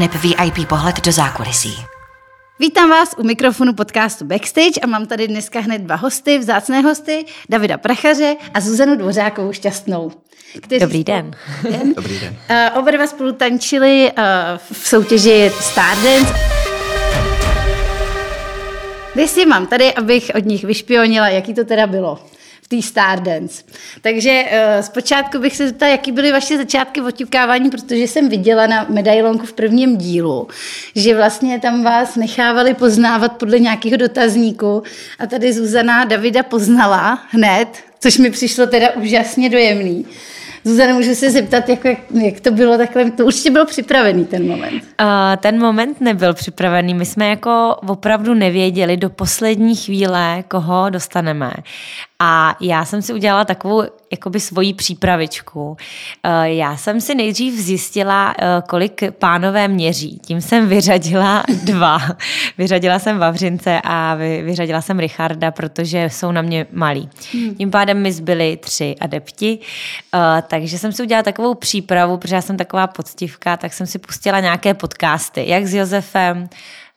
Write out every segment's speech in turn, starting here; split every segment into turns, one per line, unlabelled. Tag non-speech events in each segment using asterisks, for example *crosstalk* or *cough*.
aneb VIP pohled do zákulisí.
Vítám vás u mikrofonu podcastu Backstage a mám tady dneska hned dva hosty, vzácné hosty, Davida Prachaře a Zuzanu Dvořákovou Šťastnou.
Kteří Dobrý den.
den. Dobrý den.
Uh, oba dva spolu tančili uh, v soutěži Stardance. Dnes si mám tady, abych od nich vyšpionila, jaký to teda bylo té Stardance. Takže uh, zpočátku bych se zeptala, jaký byly vaše začátky oťukávání, protože jsem viděla na medailonku v prvním dílu, že vlastně tam vás nechávali poznávat podle nějakého dotazníku a tady Zuzana Davida poznala hned, což mi přišlo teda úžasně dojemný. Zuzana, můžu se zeptat, jak, jak to bylo takhle, to určitě byl připravený ten moment. Uh,
ten moment nebyl připravený, my jsme jako opravdu nevěděli do poslední chvíle, koho dostaneme. A já jsem si udělala takovou jakoby svoji přípravičku. Eh, já jsem si nejdřív zjistila, eh, kolik pánové měří. Tím jsem vyřadila *laughs* dva. Vyřadila jsem Vavřince a vyřadila jsem Richarda, protože jsou na mě malí. Hmm. Tím pádem mi zbyli tři adepti. Eh, takže jsem si udělala takovou přípravu, protože já jsem taková poctivka, tak jsem si pustila nějaké podcasty, jak s Josefem,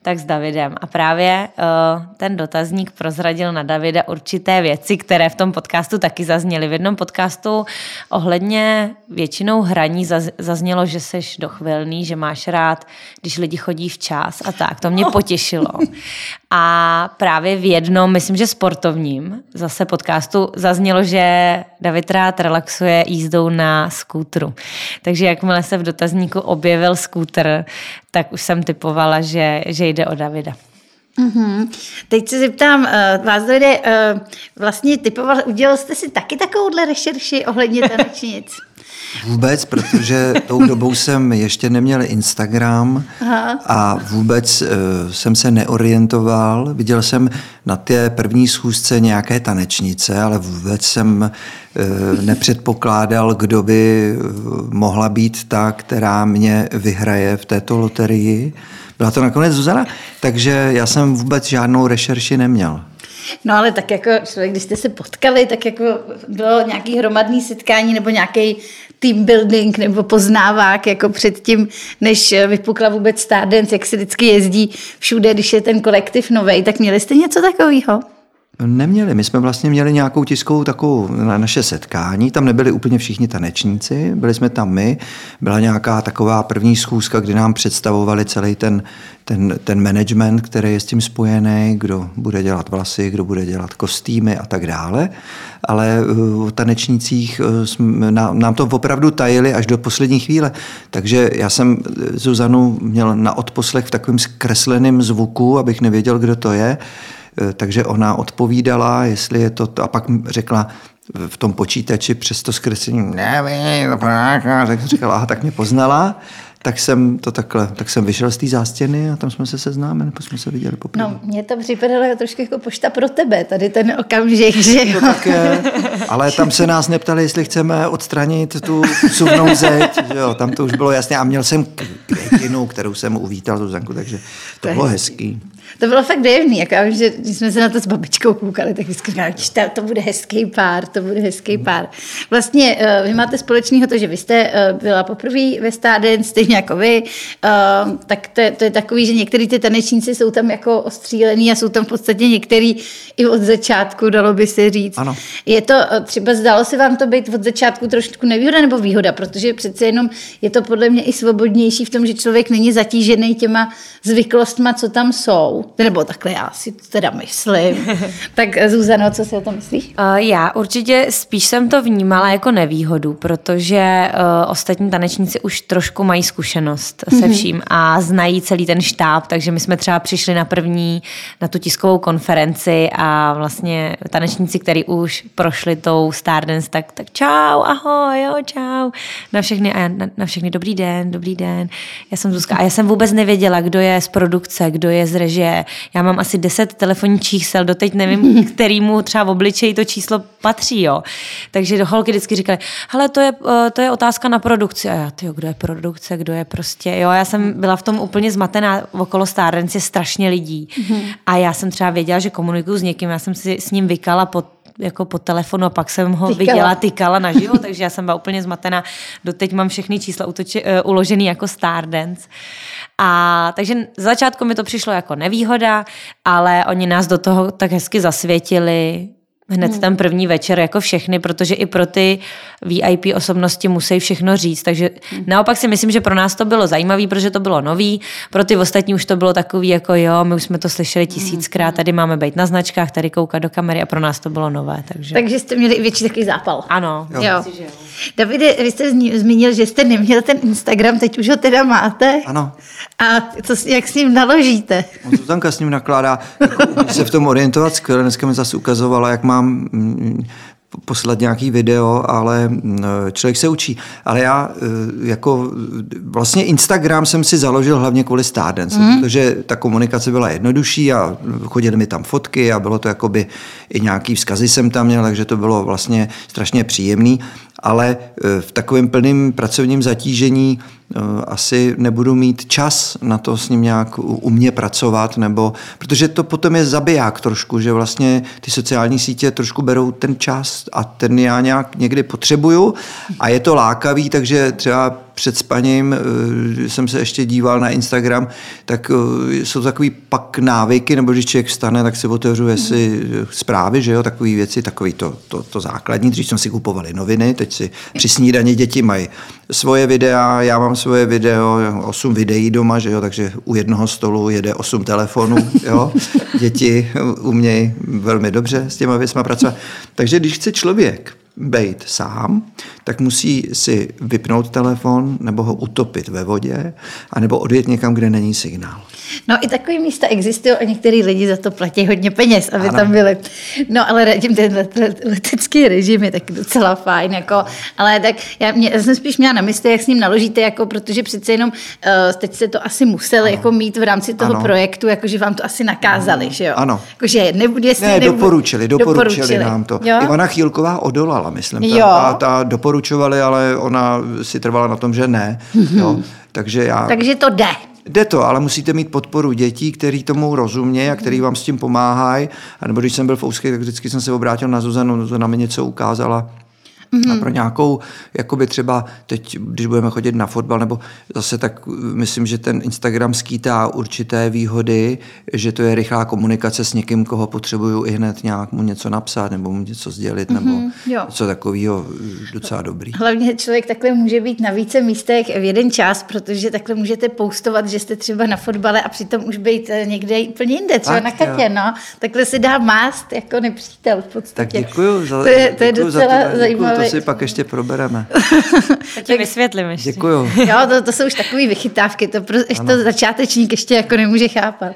tak s Davidem. A právě uh, ten dotazník prozradil na Davida určité věci, které v tom podcastu taky zazněly. V jednom podcastu ohledně většinou hraní zaz, zaznělo, že seš dochvilný, že máš rád, když lidi chodí včas a tak. To mě potěšilo. A právě v jednom, myslím, že sportovním zase podcastu zaznělo, že David rád relaxuje jízdou na skútru. Takže jakmile se v dotazníku objevil skútr, tak už jsem typovala, že, že jde o Davida.
Mm-hmm. Teď se zeptám, uh, vás dojde, uh, vlastně typoval, udělal jste si taky takovouhle rešerši ohledně *laughs* tanečnic?
Vůbec, protože tou dobou jsem ještě neměl Instagram Aha. a vůbec uh, jsem se neorientoval. Viděl jsem na té první schůzce nějaké tanečnice, ale vůbec jsem uh, nepředpokládal, kdo by mohla být ta, která mě vyhraje v této loterii. Byla to nakonec Zuzana, takže já jsem vůbec žádnou rešerši neměl.
No ale tak jako, když jste se potkali, tak jako bylo nějaký hromadný setkání nebo nějaký team building nebo poznávák jako předtím, než vypukla vůbec Stardance, jak se vždycky jezdí všude, když je ten kolektiv nový, tak měli jste něco takového?
Neměli. My jsme vlastně měli nějakou tiskovou takovou na naše setkání. Tam nebyli úplně všichni tanečníci, byli jsme tam my. Byla nějaká taková první schůzka, kdy nám představovali celý ten, ten, ten management, který je s tím spojený, kdo bude dělat vlasy, kdo bude dělat kostýmy a tak dále. Ale v tanečnících eh, nám to opravdu tajili až do poslední chvíle. Takže já jsem Zuzanu měl na odposlech v takovém zkresleném zvuku, abych nevěděl, kdo to je. Eh, takže ona odpovídala, jestli je to, a pak řekla v tom počítači přes to zkreslení, nevím, tak říkala, aha, tak mě poznala tak jsem to takhle, tak jsem vyšel z té zástěny a tam jsme se seznámili, nebo jsme se viděli poprvé.
No, mě to připadalo trošku jako pošta pro tebe, tady ten okamžik, že jo.
To tak je, ale tam se nás neptali, jestli chceme odstranit tu suvnou zeď, že jo, tam to už bylo jasné a měl jsem květinu, kterou jsem uvítal Zuzanku, takže to, to bylo hezký.
To bylo fakt dojemný, jako, že když jsme se na to s babičkou koukali, tak vždycky říkali, to bude hezký pár, to bude hezký pár. Vlastně uh, vy máte společného to, že vy jste uh, byla poprvé ve Stardance, stejně jako vy, uh, tak to je, to je takový, že některý ty tanečníci jsou tam jako ostřílený a jsou tam v podstatě některý i od začátku, dalo by se říct.
Ano.
Je to třeba, zdalo se vám to být od začátku trošku nevýhoda nebo výhoda, protože přece jenom je to podle mě i svobodnější v tom, že člověk není zatížený těma zvyklostma, co tam jsou nebo takhle já si to teda myslím. *laughs* tak Zuzano, co si o tom myslíš?
Uh, já určitě spíš jsem to vnímala jako nevýhodu, protože uh, ostatní tanečníci už trošku mají zkušenost se mhm. vším a znají celý ten štáb, takže my jsme třeba přišli na první, na tu tiskovou konferenci a vlastně tanečníci, kteří už prošli tou Stardance, tak, tak čau, ahoj, jo, čau, na všechny, a na, na všechny dobrý den, dobrý den. Já jsem Zuzka a já jsem vůbec nevěděla, kdo je z produkce, kdo je z režie, já mám asi 10 telefonních čísel, doteď nevím, *laughs* kterýmu třeba v obličeji to číslo patří, jo. Takže do holky vždycky říkali, hele, to je, eh, to je otázka na produkci. A já, tyjo, kdo je produkce, kdo je prostě, jo, já jsem byla v tom úplně zmatená, okolo Stardance je strašně lidí. Mhm. A já jsem třeba věděla, že komunikuju s někým, já jsem si s ním vykala pod jako po telefonu a pak jsem ho tykala. viděla, tykala naživo, takže já jsem byla úplně zmatená. Doteď mám všechny čísla utoči, uh, uložený jako Stardance. A takže za začátku mi to přišlo jako nevýhoda, ale oni nás do toho tak hezky zasvětili, hned hmm. ten první večer jako všechny, protože i pro ty VIP osobnosti musí všechno říct. Takže hmm. naopak si myslím, že pro nás to bylo zajímavé, protože to bylo nový. Pro ty ostatní už to bylo takový jako jo, my už jsme to slyšeli tisíckrát, hmm. tady máme být na značkách, tady koukat do kamery a pro nás to bylo nové. Takže,
takže jste měli i větší takový zápal.
Ano.
Jo. jo. Davide, vy jste zmínil, že jste neměl ten Instagram, teď už ho teda máte.
Ano.
A co, jak s ním naložíte?
On Zuzanka s ním nakládá, jako, se v tom orientovat skvěle. Dneska mi zase ukazovala, jak mám mám poslat nějaký video, ale člověk se učí. Ale já e, jako vlastně Instagram jsem si založil hlavně kvůli Stardance, mm. protože ta komunikace byla jednodušší a chodily mi tam fotky a bylo to jakoby i nějaký vzkazy jsem tam měl, takže to bylo vlastně strašně příjemný ale e, v takovém plném pracovním zatížení e, asi nebudu mít čas na to s ním nějak u mě pracovat, nebo, protože to potom je zabiják trošku, že vlastně ty sociální sítě trošku berou ten čas a ten já nějak někdy potřebuju a je to lákavý, takže třeba před spaním eh, jsem se ještě díval na Instagram, tak eh, jsou takový pak návyky, nebo když člověk vstane, tak si otevřu jestli eh, zprávy, že jo, takové věci, takový to, to, to základní. Dřív jsme si kupovali noviny, teď si při snídani děti mají svoje videa, já mám svoje video, osm videí doma, že jo, takže u jednoho stolu jede osm telefonů, jo. *laughs* Děti umějí velmi dobře s těma věcma pracovat. Takže když chce člověk být sám, tak musí si vypnout telefon nebo ho utopit ve vodě, anebo odjet někam, kde není signál.
No i takové místa existují a některý lidi za to platí hodně peněz, aby ano. tam byli. No ale radím, ten letecký režim je tak docela fajn, jako, ale tak já, mě, já jsem spíš měla na mysli, jak s ním naložíte, jako, protože přece jenom uh, teď se to asi museli jako mít v rámci toho ano. projektu, jakože vám to asi nakázali, ano. že jo?
Ano.
Jakože nebude,
ne, nebude, doporučili, doporučili, doporučili nám to. Jo? Ivana Chýlková odolala, myslím. Jo. Ta, ta doporučovali, ale ona si trvala na tom, že ne. Mm-hmm. Jo? Takže já...
Takže to jde.
Jde to, ale musíte mít podporu dětí, který tomu rozumějí a který vám s tím pomáhají. A nebo když jsem byl v Ouské, tak vždycky jsem se obrátil na Zuzanu, Zuzana mi něco ukázala Mm-hmm. A pro nějakou, jakoby třeba teď, když budeme chodit na fotbal, nebo zase tak myslím, že ten Instagram skýtá určité výhody, že to je rychlá komunikace s někým, koho potřebuju i hned nějak mu něco napsat, nebo mu něco sdělit, mm-hmm. nebo jo. něco takového docela dobrý.
Hlavně člověk takhle může být na více místech v jeden čas, protože takhle můžete postovat, že jste třeba na fotbale a přitom už být eh, někde úplně jinde, třeba tak, na katě, no. Takhle se dá mást jako nepřítel v podstatě.
Tak děkuju za,
to je, to je docela zajímavé
to si pak ještě probereme. *laughs*
to ti vysvětlím ještě.
Děkuju.
Jo, to, to jsou už takové vychytávky, to pro, ještě to začátečník ještě jako nemůže chápat.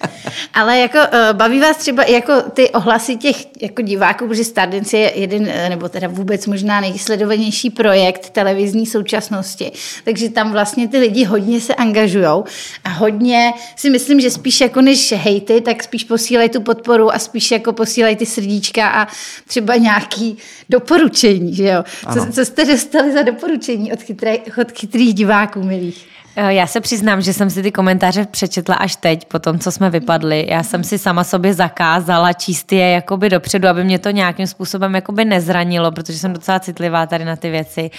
*laughs* Ale jako uh, baví vás třeba jako ty ohlasy těch jako diváků, protože Stardance je jeden, eh, nebo teda vůbec možná nejsledovanější projekt televizní současnosti. Takže tam vlastně ty lidi hodně se angažujou a hodně si myslím, že spíš jako než hejty, tak spíš posílají tu podporu a spíš jako posílají ty srdíčka a třeba nějaký doporučení doporučení, že jo? Co, co jste dostali za doporučení od, chytré, od chytrých diváků, milých?
Eh, já se přiznám, že jsem si ty komentáře přečetla až teď, po tom, co jsme vypadli. Já jsem si sama sobě zakázala číst je jakoby dopředu, aby mě to nějakým způsobem jakoby nezranilo, protože jsem docela citlivá tady na ty věci.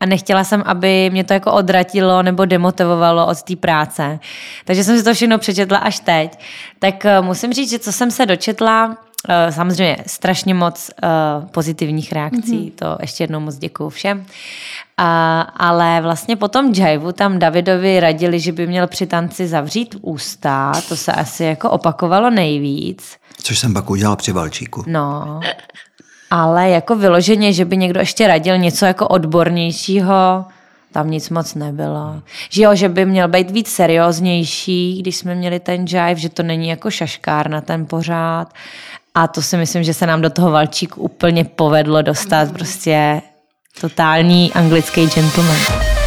A nechtěla jsem, aby mě to jako odratilo nebo demotivovalo od té práce. Takže jsem si to všechno přečetla až teď. Tak eh, musím říct, že co jsem se dočetla, samozřejmě strašně moc uh, pozitivních reakcí, mm-hmm. to ještě jednou moc děkuju všem. Uh, ale vlastně po tom jiveu tam Davidovi radili, že by měl při tanci zavřít ústa, to se asi jako opakovalo nejvíc.
Což jsem pak udělal při Valčíku.
No, ale jako vyloženě, že by někdo ještě radil něco jako odbornějšího, tam nic moc nebylo. Že jo, že by měl být víc serióznější, když jsme měli ten jive, že to není jako šaškár na ten pořád. A to si myslím, že se nám do toho Valčíku úplně povedlo dostat prostě totální anglický gentleman.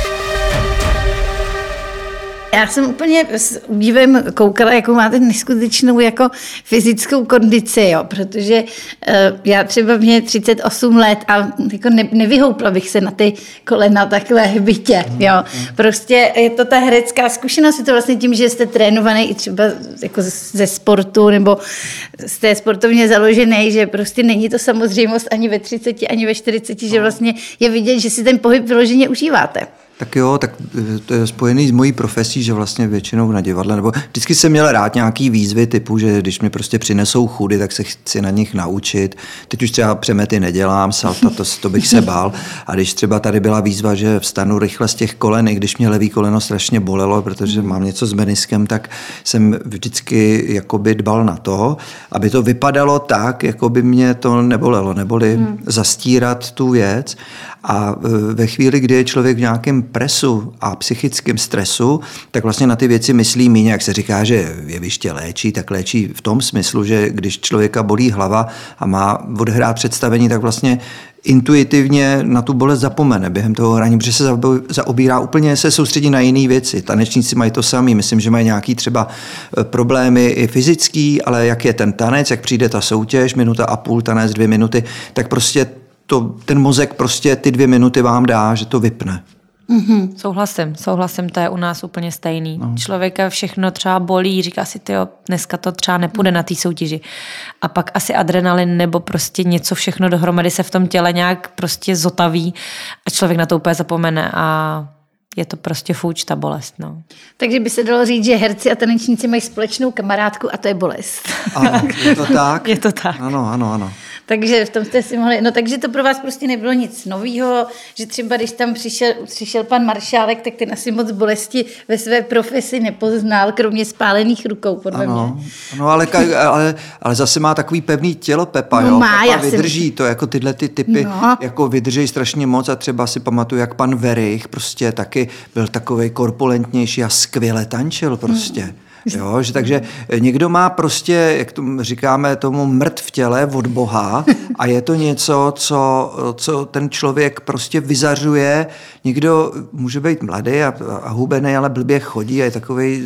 Já jsem úplně s údivem koukala, jakou máte neskutečnou jako fyzickou kondici, jo, protože uh, já třeba mě 38 let a jako ne, nevyhoupla bych se na ty kolena takhle bytě, jo. Prostě je to ta herecká zkušenost, je to vlastně tím, že jste trénovaný i třeba jako ze sportu, nebo jste sportovně založený, že prostě není to samozřejmost ani ve 30, ani ve 40, že vlastně je vidět, že si ten pohyb vyloženě užíváte.
Tak jo, tak eh, to je spojený s mojí profesí, že vlastně většinou na divadle, nebo vždycky jsem měl rád nějaký výzvy typu, že když mi prostě přinesou chudy, tak se chci na nich naučit. Teď už třeba přemety nedělám, salta, to, to bych se bál. A když třeba tady byla výzva, že vstanu rychle z těch kolen, i když mě levý koleno strašně bolelo, protože mám něco s meniskem, tak jsem vždycky jakoby dbal na to, aby to vypadalo tak, jako by mě to nebolelo, neboli hmm. zastírat tu věc. A e, ve chvíli, kdy je člověk v nějakém presu a psychickém stresu, tak vlastně na ty věci myslí méně, jak se říká, že jeviště léčí, tak léčí v tom smyslu, že když člověka bolí hlava a má odehrát představení, tak vlastně intuitivně na tu bolest zapomene během toho hraní, protože se zaobírá úplně, se soustředí na jiné věci. Tanečníci mají to samý, myslím, že mají nějaký třeba e, problémy i fyzický, ale jak je ten tanec, jak přijde ta soutěž, minuta a půl, tanec dvě minuty, tak prostě to, ten mozek prostě ty dvě minuty vám dá, že to vypne.
Mm-hmm. Souhlasím, souhlasím, to je u nás úplně stejný. No. Člověka všechno třeba bolí, říká si, tyjo, dneska to třeba nepůjde na té soutěži. A pak asi adrenalin nebo prostě něco všechno dohromady se v tom těle nějak prostě zotaví a člověk na to úplně zapomene a je to prostě fuč, ta bolest. No.
Takže by se dalo říct, že herci a tanečníci mají společnou kamarádku a to je bolest.
Ano, je to tak. *laughs*
je to tak.
Ano, ano, ano.
Takže v tom jste si mohli, no takže to pro vás prostě nebylo nic nového, že třeba když tam přišel, přišel pan Maršálek, tak ten asi moc bolesti ve své profesi nepoznal, kromě spálených rukou, podle
ano,
mě.
Ano, ale, ale, ale zase má takový pevný tělo Pepa, no, jo? Má, Pepa vydrží jsem... to, jako tyhle ty typy, no. jako vydrží strašně moc a třeba si pamatuju, jak pan Verich prostě taky byl takový korpulentnější a skvěle tančil prostě. Hmm. *laughs* Jo, že takže někdo má prostě, jak tomu říkáme, tomu mrt v těle od Boha *laughs* a je to něco, co, co ten člověk prostě vyzařuje. Někdo může být mladý a, a hubený, ale blbě chodí a je takový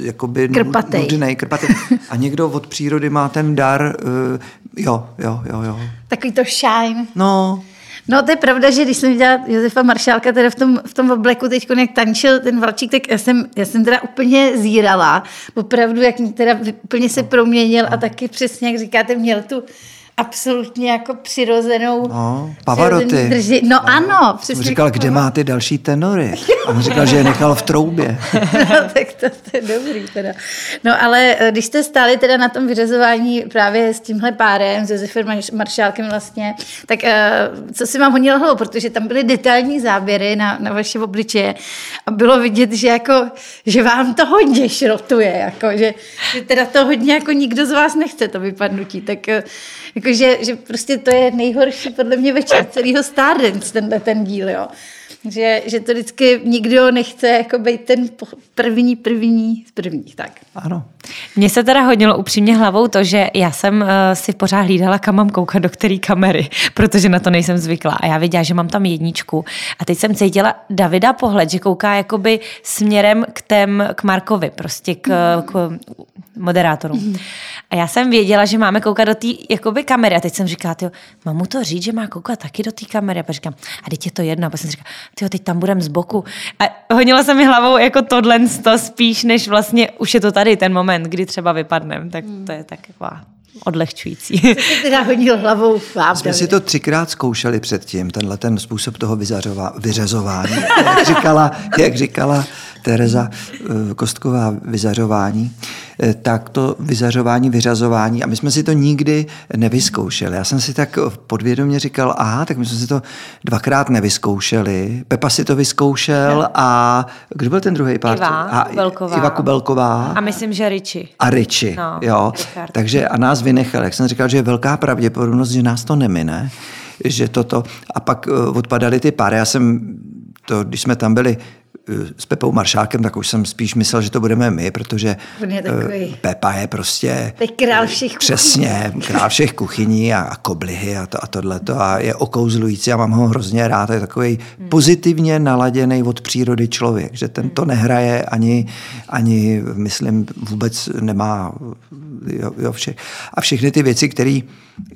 jakoby
krpatej.
nudný, krpatý. A někdo od přírody má ten dar, uh, jo, jo, jo, jo.
Takový to shine.
No,
No to je pravda, že když jsem viděla Josefa Maršálka teda v tom, v tom obleku teď, jak tančil ten valčík, tak já jsem, já jsem teda úplně zírala. Opravdu, jak teda úplně se proměnil a taky přesně, jak říkáte, měl tu absolutně jako přirozenou
no, Pavaroty.
Drži. No, no ano,
přesně. Říkal, kde má ty další tenory? *laughs* A on říkal, že je nechal v troubě. *laughs*
no, tak to, to je dobrý teda. No ale eh, když jste stáli teda na tom vyřazování právě s tímhle párem, s Josefem Maršálkem vlastně, tak uh, co si vám honilo hlavou, protože tam byly detailní záběry na, na vaše obličeje a bylo vidět, že jako, že vám to hodně šrotuje, jako, že, že teda to hodně jako nikdo z vás nechce to vypadnutí, tak uh, jako, že, že prostě to je nejhorší podle mě večer celého Stardance, tenhle ten díl, jo. Že, že to vždycky nikdo nechce jako být ten první, první z prvních, tak.
Ano.
Mně se teda hodilo upřímně hlavou to, že já jsem uh, si pořád hlídala, kam mám koukat do které kamery, *laughs* protože na to nejsem zvyklá. A já věděla, že mám tam jedničku. A teď jsem cítila Davida pohled, že kouká jakoby směrem k, tém, k Markovi, prostě k, k moderátorům. A já jsem věděla, že máme koukat do té jakoby kamery. A teď jsem říkala, tyjo, mám mu to říct, že má koukat taky do té kamery. A pak říkám, a teď je to jedno. A pak jsem říkala, tyjo, teď tam budem z boku. A honila jsem mi hlavou jako tohle to spíš, než vlastně už je to tady ten moment, kdy třeba vypadnem. Tak to je tak taková odlehčující. *laughs*
Co se teda hodil hlavou vám?
Jsme si to třikrát zkoušeli předtím, tenhle ten způsob toho vyřazování. jak říkala, jak říkala Tereza eh, Kostková vyzařování, eh, tak to vyzařování, vyřazování, a my jsme si to nikdy nevyzkoušeli. Já jsem si tak podvědomě říkal, aha, tak my jsme si to dvakrát nevyzkoušeli. Pepa si to vyzkoušel a kdo byl ten druhý pár?
Iva a, Kubelková.
Iva Kubelková.
A myslím, že Riči.
A Riči, no, jo. Richard. Takže a nás vynechal. Jak jsem říkal, že je velká pravděpodobnost, že nás to nemine že toto. A pak eh, odpadaly ty páry. Já jsem to, když jsme tam byli s Pepou Maršákem, tak už jsem spíš myslel, že to budeme my, protože je takový... Pepa je prostě...
je král všech
Přesně, král všech kuchyní a, a koblihy a, to, a tohleto a je okouzlující a mám ho hrozně rád. Je takový hmm. pozitivně naladěný od přírody člověk, že ten to nehraje ani, ani myslím, vůbec nemá jo, jo, vše. A všechny ty věci, které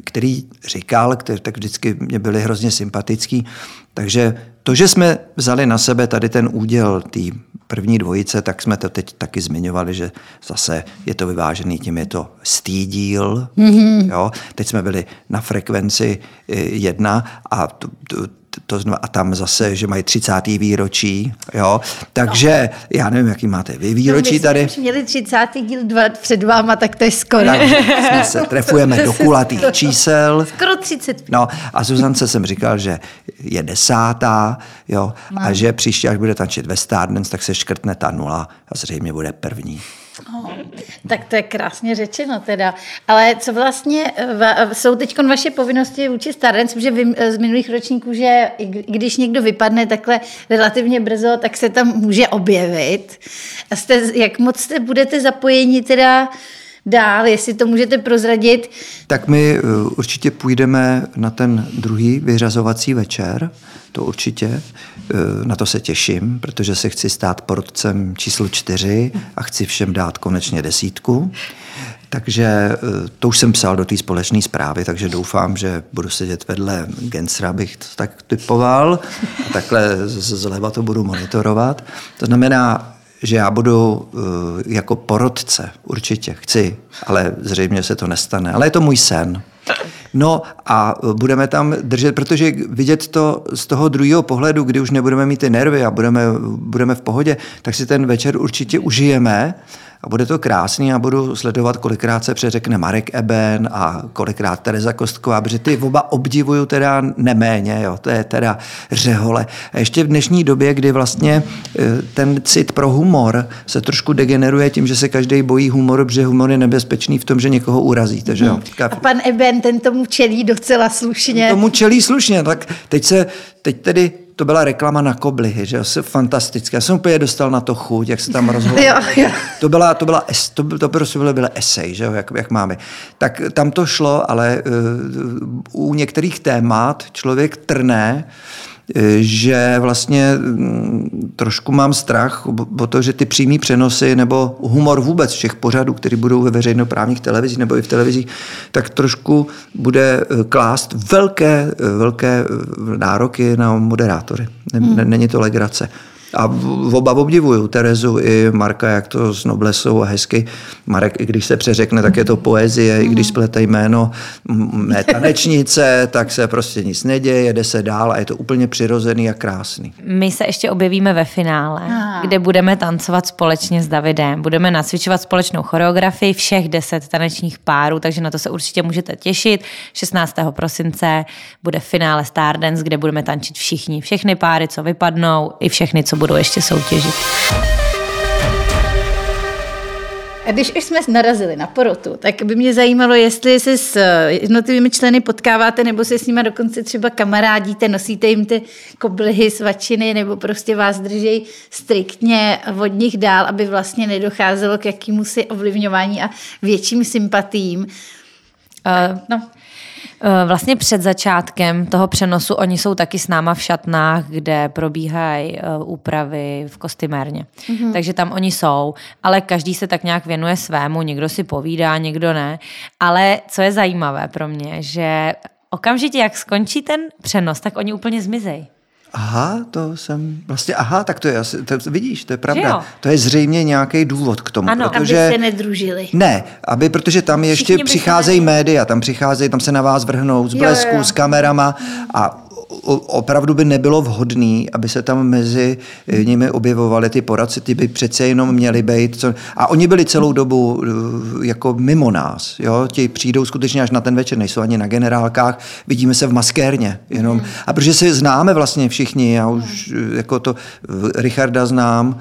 který říkal, který, tak vždycky mě byly hrozně sympatický. Takže to, že jsme vzali na sebe tady ten úděl té první dvojice, tak jsme to teď taky zmiňovali, že zase je to vyvážený tím, je to stýdíl. Mm-hmm. Jo? Teď jsme byli na frekvenci eh, jedna a tu, tu, to znamená, a tam zase, že mají 30. výročí, jo. Takže já nevím, jaký máte vy výročí
No, my
tady.
Jsme už měli 30. díl dva, před váma, tak to je skoro.
Takže jsme *laughs* se trefujeme do kulatých čísel.
Skoro 30.
No a Zuzance jsem říkal, že je desátá, jo, a že příště, až bude tančit ve Stardance, tak se škrtne ta nula a zřejmě bude první.
Tak to je krásně řečeno teda. Ale co vlastně eh, va- jsou teď vaše povinnosti vůči Stardance, protože vím eh, z minulých ročníků, že i kdy- když někdo vypadne takhle relativně brzo, tak se tam může objevit. A jste, jak moc jste budete zapojeni teda dál, jestli to můžete prozradit.
Tak my uh, určitě půjdeme na ten druhý vyřazovací večer, to určitě. Uh, Na to se těším, protože se chci stát porodcem číslo čtyři a chci všem dát konečně desítku. Takže uh, to už jsem psal do té společné zprávy, takže doufám, že budu sedět vedle Gensra, bych to tak typoval. A takhle zleva to budu monitorovat. To znamená, že já budu uh, jako porodce, určitě chci, ale zřejmě se to nestane. Ale je to můj sen. No a uh, budeme tam držet, protože vidět to z toho druhého pohledu, kdy už nebudeme mít ty nervy a budeme, budeme v pohodě, tak si ten večer určitě užijeme a bude to krásný a budu sledovat, kolikrát se přeřekne Marek Eben a kolikrát Tereza Kostková, protože ty oba obdivuju teda neméně, jo, to je teda řehole. A ještě v dnešní době, kdy vlastně eh, ten cit pro humor se trošku degeneruje tím, že se každý bojí humoru, protože humor je nebezpečný v tom, že někoho urazíte, že jo.
A pan Eben, ten tomu čelí docela slušně.
Tomu čelí slušně, tak teď se, teď tedy to byla reklama na koblihy, že jo, fantastické. Já jsem úplně dostal na to chuť, jak se tam *laughs*
jo.
To byla, to byla, es- to, byl- to prostě bylo, bylo esej, že jo, jak, jak máme. Tak tam to šlo, ale uh, u některých témat člověk trne, eh, že vlastně mm, trošku mám strach o to, že ty přímý přenosy nebo humor vůbec všech pořadů, které budou ve veřejnoprávních televizích nebo i v televizích, tak trošku bude eh, klást velké, eh, velké eh, nároky na moderátory. Ne- Není to legrace. A v- oba obdivuju, Terezu i Marka, jak to s noblesou a hezky. Marek, i když se přeřekne, tak je to poezie, i když splete jméno mé tanečnice, *laughs* tak se prostě nic neděje, jede se dál a je to úplně přirozený a krásný.
My se ještě objevíme ve finále, kde budeme tancovat společně s Davidem. Budeme nacvičovat společnou choreografii všech deset tanečních párů, takže na to se určitě můžete těšit. 16. prosince bude finále Stardance, kde budeme tančit všichni. Všechny páry, co vypadnou, i všechny, co budou ještě soutěžit.
A když už jsme narazili na porotu, tak by mě zajímalo, jestli se s eh, jednotlivými členy potkáváte, nebo se s nimi dokonce třeba kamarádíte, nosíte jim ty koblihy, svačiny, nebo prostě vás drží striktně od nich dál, aby vlastně nedocházelo k jakýmusi ovlivňování a větším sympatím.
Uh,
No,
Vlastně před začátkem toho přenosu oni jsou taky s náma v šatnách, kde probíhají eh, úpravy v kostymérně. Mm-hmm. Takže tam oni jsou, ale každý se tak nějak věnuje svému, někdo si povídá, někdo ne. Ale co je zajímavé pro mě, že okamžitě, jak skončí ten přenos, tak oni úplně zmizejí.
Aha, to jsem vlastně, aha, tak to je, asi- to, vidíš, to je pravda.
jo?
To je zřejmě nějaký důvod k tomu,
Ano.
protože...
aby se nedružili.
Ne, aby, protože tam ještě
Všichni
přicházejí média, tam přicházejí, tam se na vás vrhnou z
Jo,
blesku,
jo.
s kamerama a opravdu by nebylo vhodné, aby se tam mezi eh, nimi objevovali ty poradci, ty by přece jenom měli být. Co... A oni byli celou dobu eh, jako mimo nás. Jo? Ti přijdou skutečně až na ten večer, nejsou ani na generálkách, vidíme se v maskérně. Jenom. A protože se známe vlastně všichni, já už eh, jako to Richarda znám,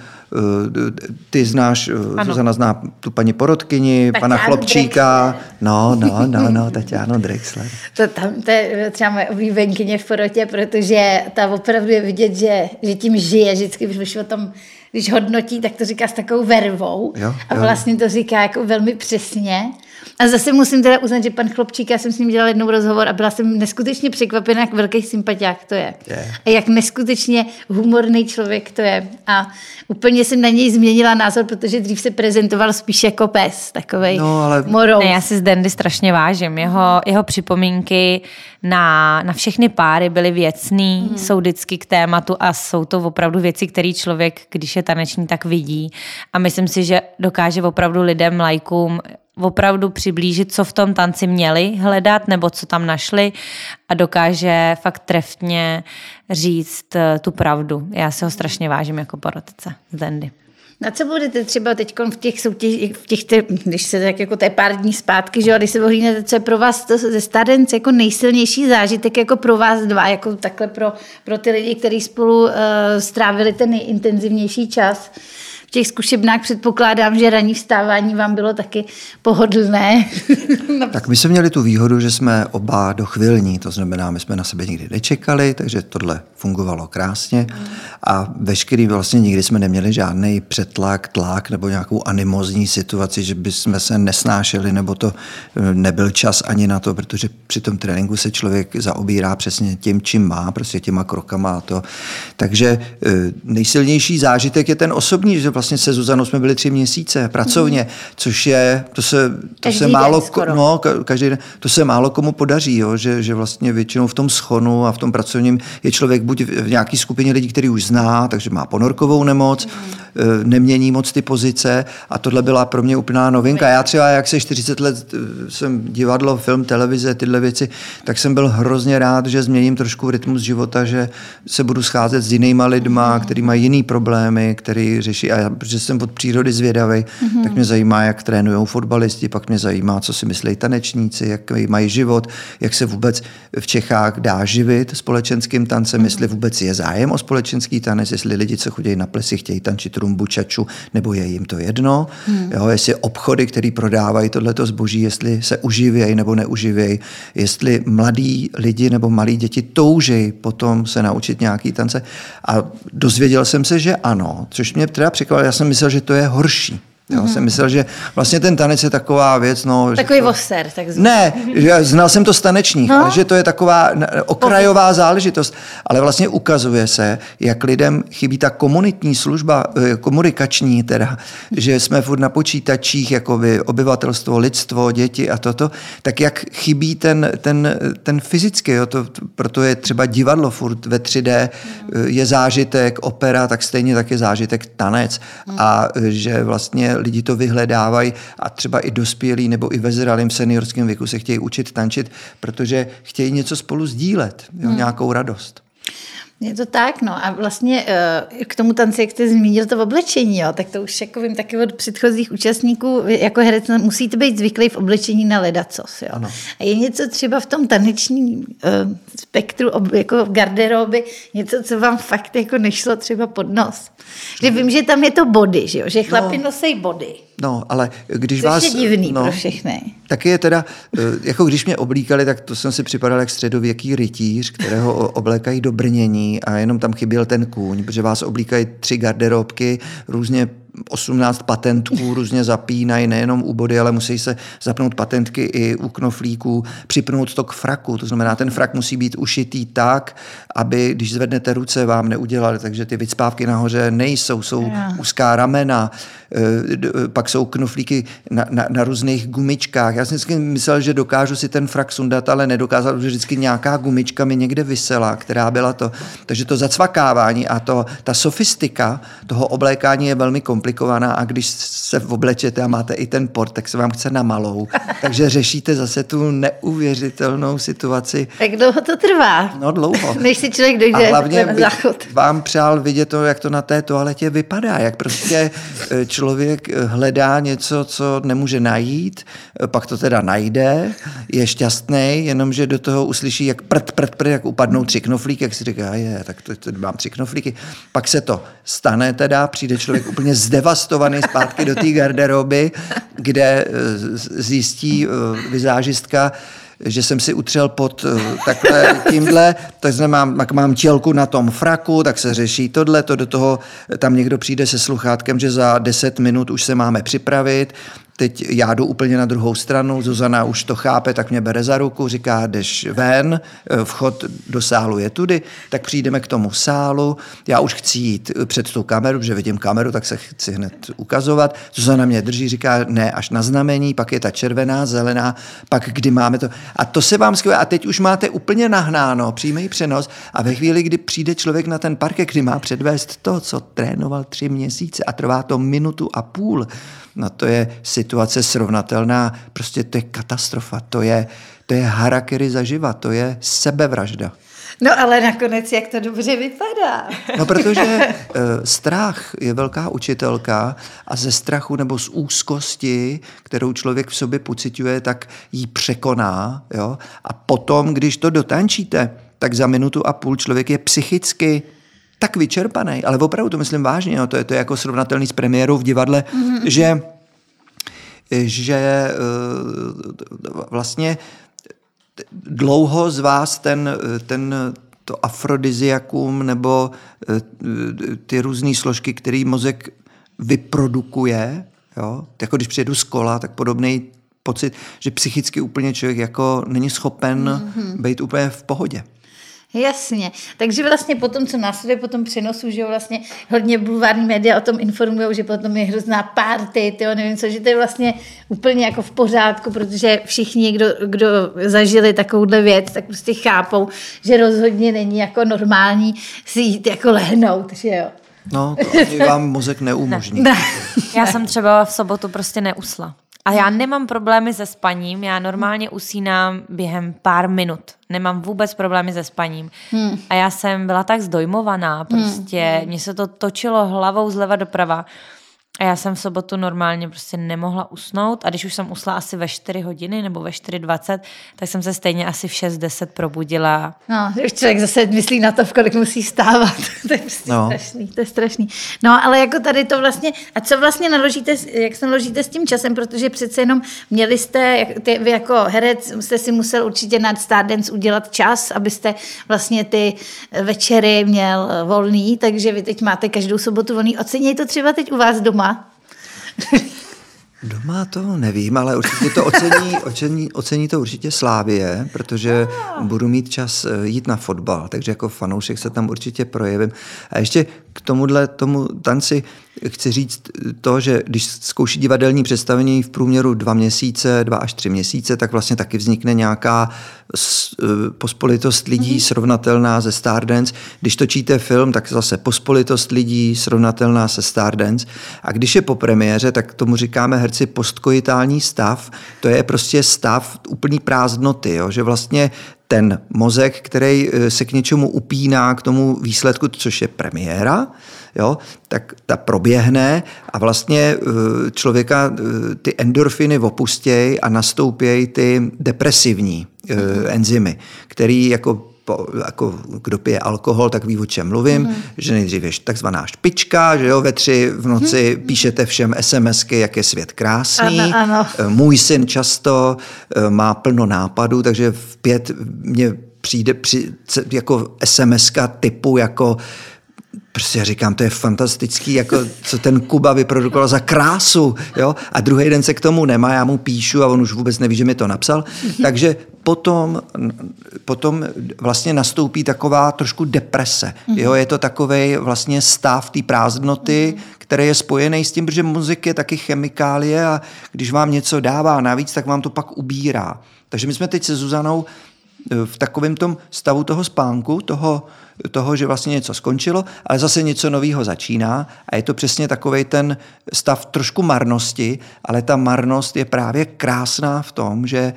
ty znáš, eh,
Ano.
Zuzana zná tu paní porodkyni, pana
Tatianu
Chlopčíka. No, no, no, no, Tatiano Drexler.
To, tam, to je třeba moje oblíbenkyně v porotě, protože ta opravdu je vidět, že, že tím žije. Vždycky, když o tom když hodnotí, tak to říká s takovou vervou.
Jo,
a
jo.
vlastně to říká jako velmi přesně. A zase musím teda uznat, že pan Chlopčík, já jsem s ním dělala jednou rozhovor a byla jsem neskutečně překvapená, jak velký sympatiák to je.
Je.
A jak neskutečně humorný člověk to je. A úplně jsem na něj změnila názor, protože dřív se prezentoval spíš jako pes, takovej
No, ale-
morou.
Ne, já si z Dandy strašně vážím. Jeho, jeho připomínky na, na všechny páry byly věcný, mm. jsou vždycky k tématu a jsou to opravdu věci, které člověk, když je taneční, tak vidí. A myslím si, že dokáže opravdu lidem, lajkům opravdu přiblížit, co v tom tanci měli hledat nebo co tam našli a dokáže fakt trefně říct eh, tu pravdu. Já se ho strašně vážím jako porodce z Dandy.
Na co budete třeba teď v těch soutěžích, v těch, když se tak jako je pár dní zpátky, že když se ohlídnete, co je pro vás to ze Stardance jako nejsilnější zážitek jako pro vás dva, jako takhle pro, pro ty lidi, kteří spolu uh, strávili ten nejintenzivnější čas těch zkušebnách předpokládám, že ranní vstávání vám bylo taky pohodlné. *laughs*
tak my jsme měli tu výhodu, že jsme oba dochvilní, to znamená, my jsme na sebe nikdy nečekali, takže tohle fungovalo krásně a veškerý vlastně nikdy jsme neměli žádný přetlak, tlak nebo nějakou animozní situaci, že bychom se nesnášeli nebo to eh, nebyl čas ani na to, protože při tom tréninku se člověk zaobírá přesně tím, čím má, prostě těma krokama a to. Takže eh, nejsilnější zážitek je ten osobní, že vlastně vlastně se Zuzanou jsme byli tři měsíce pracovně, mm. což je, to se, to se málo,
skoro.
no, každý den, to se málo komu podaří, jo, že, že vlastně většinou v tom schonu a v tom pracovním je člověk buď v nějaké skupině lidí, který už zná, takže má ponorkovou nemoc, mm. nemění moc ty pozice a tohle byla pro mě úplná novinka. Já třeba, jak se 40 let eh, jsem divadlo, film, televize, tyhle věci, tak jsem byl hrozně rád, že změním trošku rytmus života, že se budu scházet s jinýma lidma, mm. který mají jiný problémy, který řeší. A já protože jsem od přírody zvědavý, mm-hmm. tak mě zajímá, jak trénují fotbalisti, pak mě zajímá, co si myslí tanečníci, jak mají život, jak se vůbec v Čechách dá živit společenským tancem, mm-hmm. jestli vůbec je zájem o společenský tanec, jestli lidi, co chodí na plesy, chtějí tančit rumbu, čaču, nebo je jim to jedno, mm. jo, jestli obchody, které prodávají tohleto zboží, jestli se uživějí nebo neuživějí, jestli mladí lidi nebo malí děti toužejí potom se naučit nějaký tance. A dozvěděl jsem se, že ano, což mě teda překvapilo, já jsem myslel, že to je horší. Já mm-hmm. jsem myslel, že vlastně ten tanec je taková věc, no...
Takový
to...
voser, takzvaný.
Ne, že znal jsem to z tanečních, no. ale že to je taková okrajová záležitost. Ale vlastně ukazuje se, jak lidem chybí ta komunitní služba, eh, komunikační teda, že jsme furt na počítačích, jako by obyvatelstvo, lidstvo, děti a toto, tak jak chybí ten, ten, ten fyzický, jo, to, proto je třeba divadlo furt ve 3D, mm. je zážitek, opera, tak stejně tak je zážitek tanec. Mm. A eh, že vlastně lidi to vyhledávají a třeba i dospělí nebo i ve zralém seniorském věku se chtějí učit tančit, protože chtějí něco spolu sdílet, jo, hmm. nějakou radost.
Je to tak, no a vlastně eh, k tomu tanci, jak jste zmínil to oblečení, jo, tak to už jako vím taky od předchozích účastníků, jako herec musíte být zvyklý v oblečení na ledacos, jo. Ano. A je něco třeba v tom tanečním uh, spektru, jako v garderoby, něco, co vám fakt jako nešlo třeba pod nos. Že vím, že tam je to body, že jo, že chlapi no. nosí body.
No, ale když
Což
vás...
je divný no, pro všechny.
Taky je teda, eh, jako když mě oblíkali, tak to jsem si připadal jak středověký rytíř, kterého oblékají do brnění a jenom tam chyběl ten kůň, protože vás oblíkají tři garderobky, různě 18 patentů různě zapínají, nejenom u body, ale musí se zapnout patentky i u knoflíků, připnout to k fraku. To znamená, ten frak musí být ušitý tak, aby když zvednete ruce, vám neudělali, takže ty vycpávky nahoře nejsou, jsou yeah. úzká ramena, eh, pak jsou knoflíky na, na, na různých gumičkách. Já jsem vždycky myslel, že dokážu si ten frak sundat, ale nedokázal, že vždycky nějaká gumička mi někde vysela, která byla to. Takže to zacvakávání a to, ta sofistika toho oblékání je velmi komplikovaná komplikovaná a když se oblečete a máte i ten port, tak se vám chce na malou. *laughs* Takže řešíte zase tu neuvěřitelnou situaci.
Jak dlouho to trvá?
No dlouho. *laughs*
Než si člověk dojde a hlavně na záchod.
vám přál vidět to, jak to na té toaletě vypadá, jak prostě *laughs* eh, člověk eh, hledá něco, co nemůže najít, eh, pak to teda najde, je šťastný, jenomže do toho uslyší, jak prd, prd, prd, jak upadnou tři knoflíky, jak si říká, je, tak to, to mám tři knoflíky. Pak se to stane teda, přijde člověk úplně zdevastovaný zpátky do té garderoby, kde eh, zjistí eh, vizážistka, že jsem si utřel pod eh, takhle tímhle, takže mám, mám tělku na tom fraku, tak se řeší tohle, to do toho tam někdo přijde se sluchátkem, že za 10 minut už se máme připravit, Teď já jdu úplně na druhou stranu, Zuzana už to chápe, tak mě bere za ruku, říká, jdeš ven, eh, vchod do sálu je tudy, tak přijdeme k tomu sálu, já už chci jít před tu kameru, protože vidím kameru, tak se chci hned ukazovat. Zuzana mě drží, říká, ne, až na znamení, pak je ta červená, zelená, pak kdy máme to. A to se vám skvěle, a teď už máte úplně nahnáno, přímý přenos a ve chvíli, kdy přijde člověk na ten park, kdy má předvést to, co trénoval tři měsíce a trvá to minutu a půl, no to je si situace srovnatelná, prostě to je katastrofa, to je, to je harakiri zaživa, to je sebevražda.
No ale nakonec, jak to dobře vypadá.
No protože uh, *laughs* strach je velká učitelka a ze strachu nebo z úzkosti, kterou člověk v sobě pociťuje, tak ji překoná. Jo? A potom, když to dotančíte, tak za minutu a půl člověk je psychicky tak vyčerpaný, ale opravdu to myslím vážně, jo? To, je, to je jako srovnatelný s premiérou v divadle, mm-hmm. že že uh, vlastně dlouho z vás ten, ten to afrodiziakum nebo eh, ty různé složky, který mozek vyprodukuje, jo? jako když přijedu z kola, tak podobný pocit, že psychicky úplně člověk jako není schopen mm-hmm. být úplně v pohodě.
Jasně. Takže vlastně potom, co následuje po tom přenosu, že vlastně hodně bulvární média o tom informují, že potom je hrozná party, tyjo, nevím co, že to je vlastně úplně jako v pořádku, protože všichni, kdo, kdo zažili takovouhle věc, tak prostě chápou, že rozhodně není jako normální si jít jako lehnout, že jo.
No, to vám mozek neumožní.
Ne. Já jsem třeba v sobotu prostě neusla. A já nemám problémy se spaním, já normálně usínám během pár minut. Nemám vůbec problémy se spaním. Hmm. A já jsem byla tak zdojmovaná, prostě hmm. mě se to točilo hlavou zleva doprava. A já jsem v sobotu normálně prostě nemohla usnout a když už jsem usla asi ve 4 hodiny nebo ve 4.20, tak jsem se stejně asi v 6.10 probudila.
No, už člověk zase myslí na to, v kolik musí stávat. *laughs* to je prostě no. strašný, to je strašný. No, ale jako tady to vlastně, a co vlastně naložíte, jak se naložíte s tím časem, protože přece jenom měli jste, jak, ty, vy jako herec jste si musel určitě na Stardance udělat čas, abyste vlastně ty večery měl volný, takže vy teď máte každou sobotu volný. Oceněj to třeba teď u vás doma, *laughs* doma?
To nevím, ale určitě to ocení, ocení, ocení to určitě Slávie, protože ah. budu mít čas eh, jít na fotbal, takže jako fanoušek se tam určitě projevím. A ještě k tomuhle tomu tanci chci říct to, že když zkouší divadelní představení v průměru dva měsíce, dva až tři měsíce, tak vlastně taky vznikne nějaká eh, pospolitost lidí mm-hmm. srovnatelná se Stardance. Když točíte film, tak zase pospolitost lidí srovnatelná se Stardance. A když je po premiéře, tak tomu říkáme herci postkojitální stav. To je prostě stav úplný prázdnoty, jo? že vlastně ten mozek, který eh, se k něčemu upíná, k tomu výsledku, což je premiéra, jo, tak ta proběhne a vlastně eh, člověka eh, ty endorfiny opustějí a nastoupějí ty depresivní enzymy, který jako po, jako kdo pije alkohol, tak ví, o čem mluvím, mm. že nejdřív je takzvaná špička, že jo, ve tři v noci mm. píšete všem SMSky, jak je svět krásný.
Ano, ano.
Eh, můj syn často eh, má plno nápadů, takže v pět mě přijde při, jako SMSka typu jako Prostě říkám, to je fantastický, jako co ten Kuba vyprodukoval za krásu, jo? A druhý den se k tomu nemá, já mu píšu a on už vůbec neví, že mi to napsal. Takže potom, potom vlastně nastoupí taková trošku deprese. Jo? Je to takový vlastně stav té prázdnoty, který je spojený s tím, že muzik je taky chemikálie a když vám něco dává navíc, tak vám to pak ubírá. Takže my jsme teď se Zuzanou v takovém tom stavu toho spánku, toho, toho, že vlastně něco skončilo, ale zase něco nového začíná a je to přesně takový ten stav trošku marnosti, ale ta marnost je právě krásná v tom, že,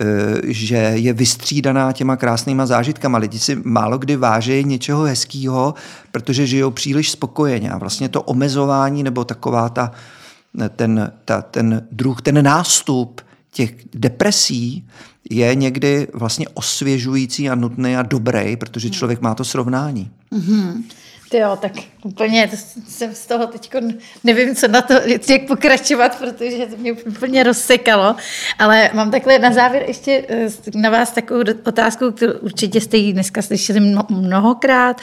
eh, že je vystřídaná těma krásnýma zážitkama. Lidi si málo kdy vážejí něčeho hezkého, protože žijou příliš spokojeně a vlastně to omezování nebo taková ta, ten, ta, ten druh, ten nástup těch depresí je někdy vlastně osvěžující a nutný a dobrý, protože člověk má to srovnání.
Mm-hmm. Jo, tak úplně jsem z toho teď nevím, co na to, jak pokračovat, protože to mě úplně rozsekalo. Ale mám takhle na závěr ještě eh, na vás takovou otázku, kterou určitě jste ji dneska slyšeli mnohokrát.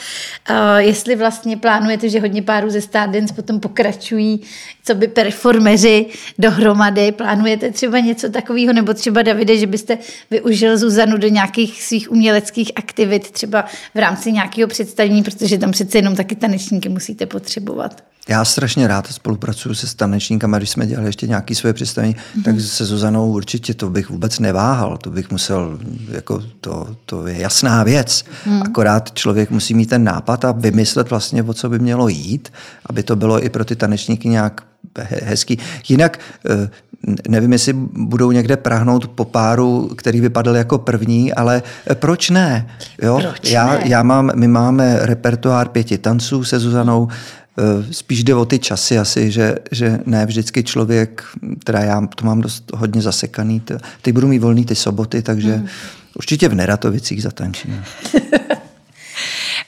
Uh, jestli vlastně plánujete, že hodně párů ze Stardance potom pokračují, co by performeři dohromady. Plánujete třeba něco takového, nebo třeba Davide, že byste využil Zuzanu do nějakých svých uměleckých aktivit, třeba v rámci nějakého představení, protože tam přece jenom taky tanečníky musíte potřebovat.
Já strašně rád spolupracuju se stanečníkama, když jsme dělali ještě nějaké svoje představení, mm-hmm. tak se Zuzanou určitě to bych vůbec neváhal, to bych musel, jako to, to je jasná věc. Mm. Akorát člověk musí mít ten nápad a vymyslet vlastně, o co by mělo jít, aby to bylo i pro ty tanečníky nějak hezký. Jinak eh, nevím, jestli budou někde prahnout po páru, který vypadl jako první, ale eh, proč ne? Jo?
Proč
já,
ne?
já mám, my máme repertoár pěti tanců se Zuzanou, eh, spíš jde o ty časy asi, že, že ne vždycky člověk, teda já to mám dost hodně zasekaný, t- teď budu mít volný ty soboty, takže hmm. určitě v Neratovicích zatančím. *laughs*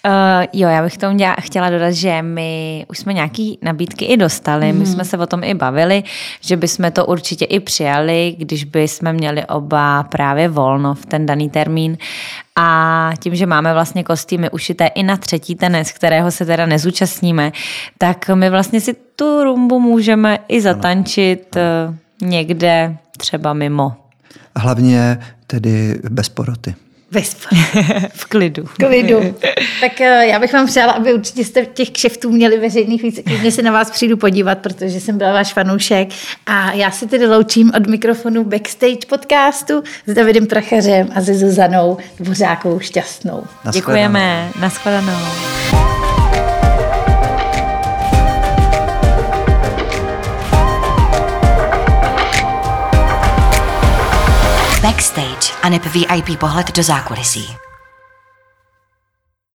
Uh, jo, já bych tomu děla, chtěla dodat, že my už jsme nějaký nabídky i dostali, mm. my jsme se o tom i bavili, že bychom to určitě i přijali, když by jsme měli oba právě volno v ten daný termín. A tím, že máme vlastně kostýmy ušité i na třetí tanec, kterého se teda nezúčastníme, tak my vlastně si tu rumbu můžeme i zatančit ano. někde třeba mimo.
Hlavně tedy bez poroty.
Vespa. *laughs*
v klidu. V
klidu. *laughs* tak eh, já bych vám přála, aby určitě jste těch kšeftů měli veřejných víc. Klidně se na vás přijdu podívat, protože jsem byla váš fanoušek. A já se tedy loučím od mikrofonu Backstage podcastu s Davidem Prachařem a se Zuzanou Dvořákovou šťastnou.
Děkujeme. Naschledanou.
Backstage a VIP pohled do zákulisí.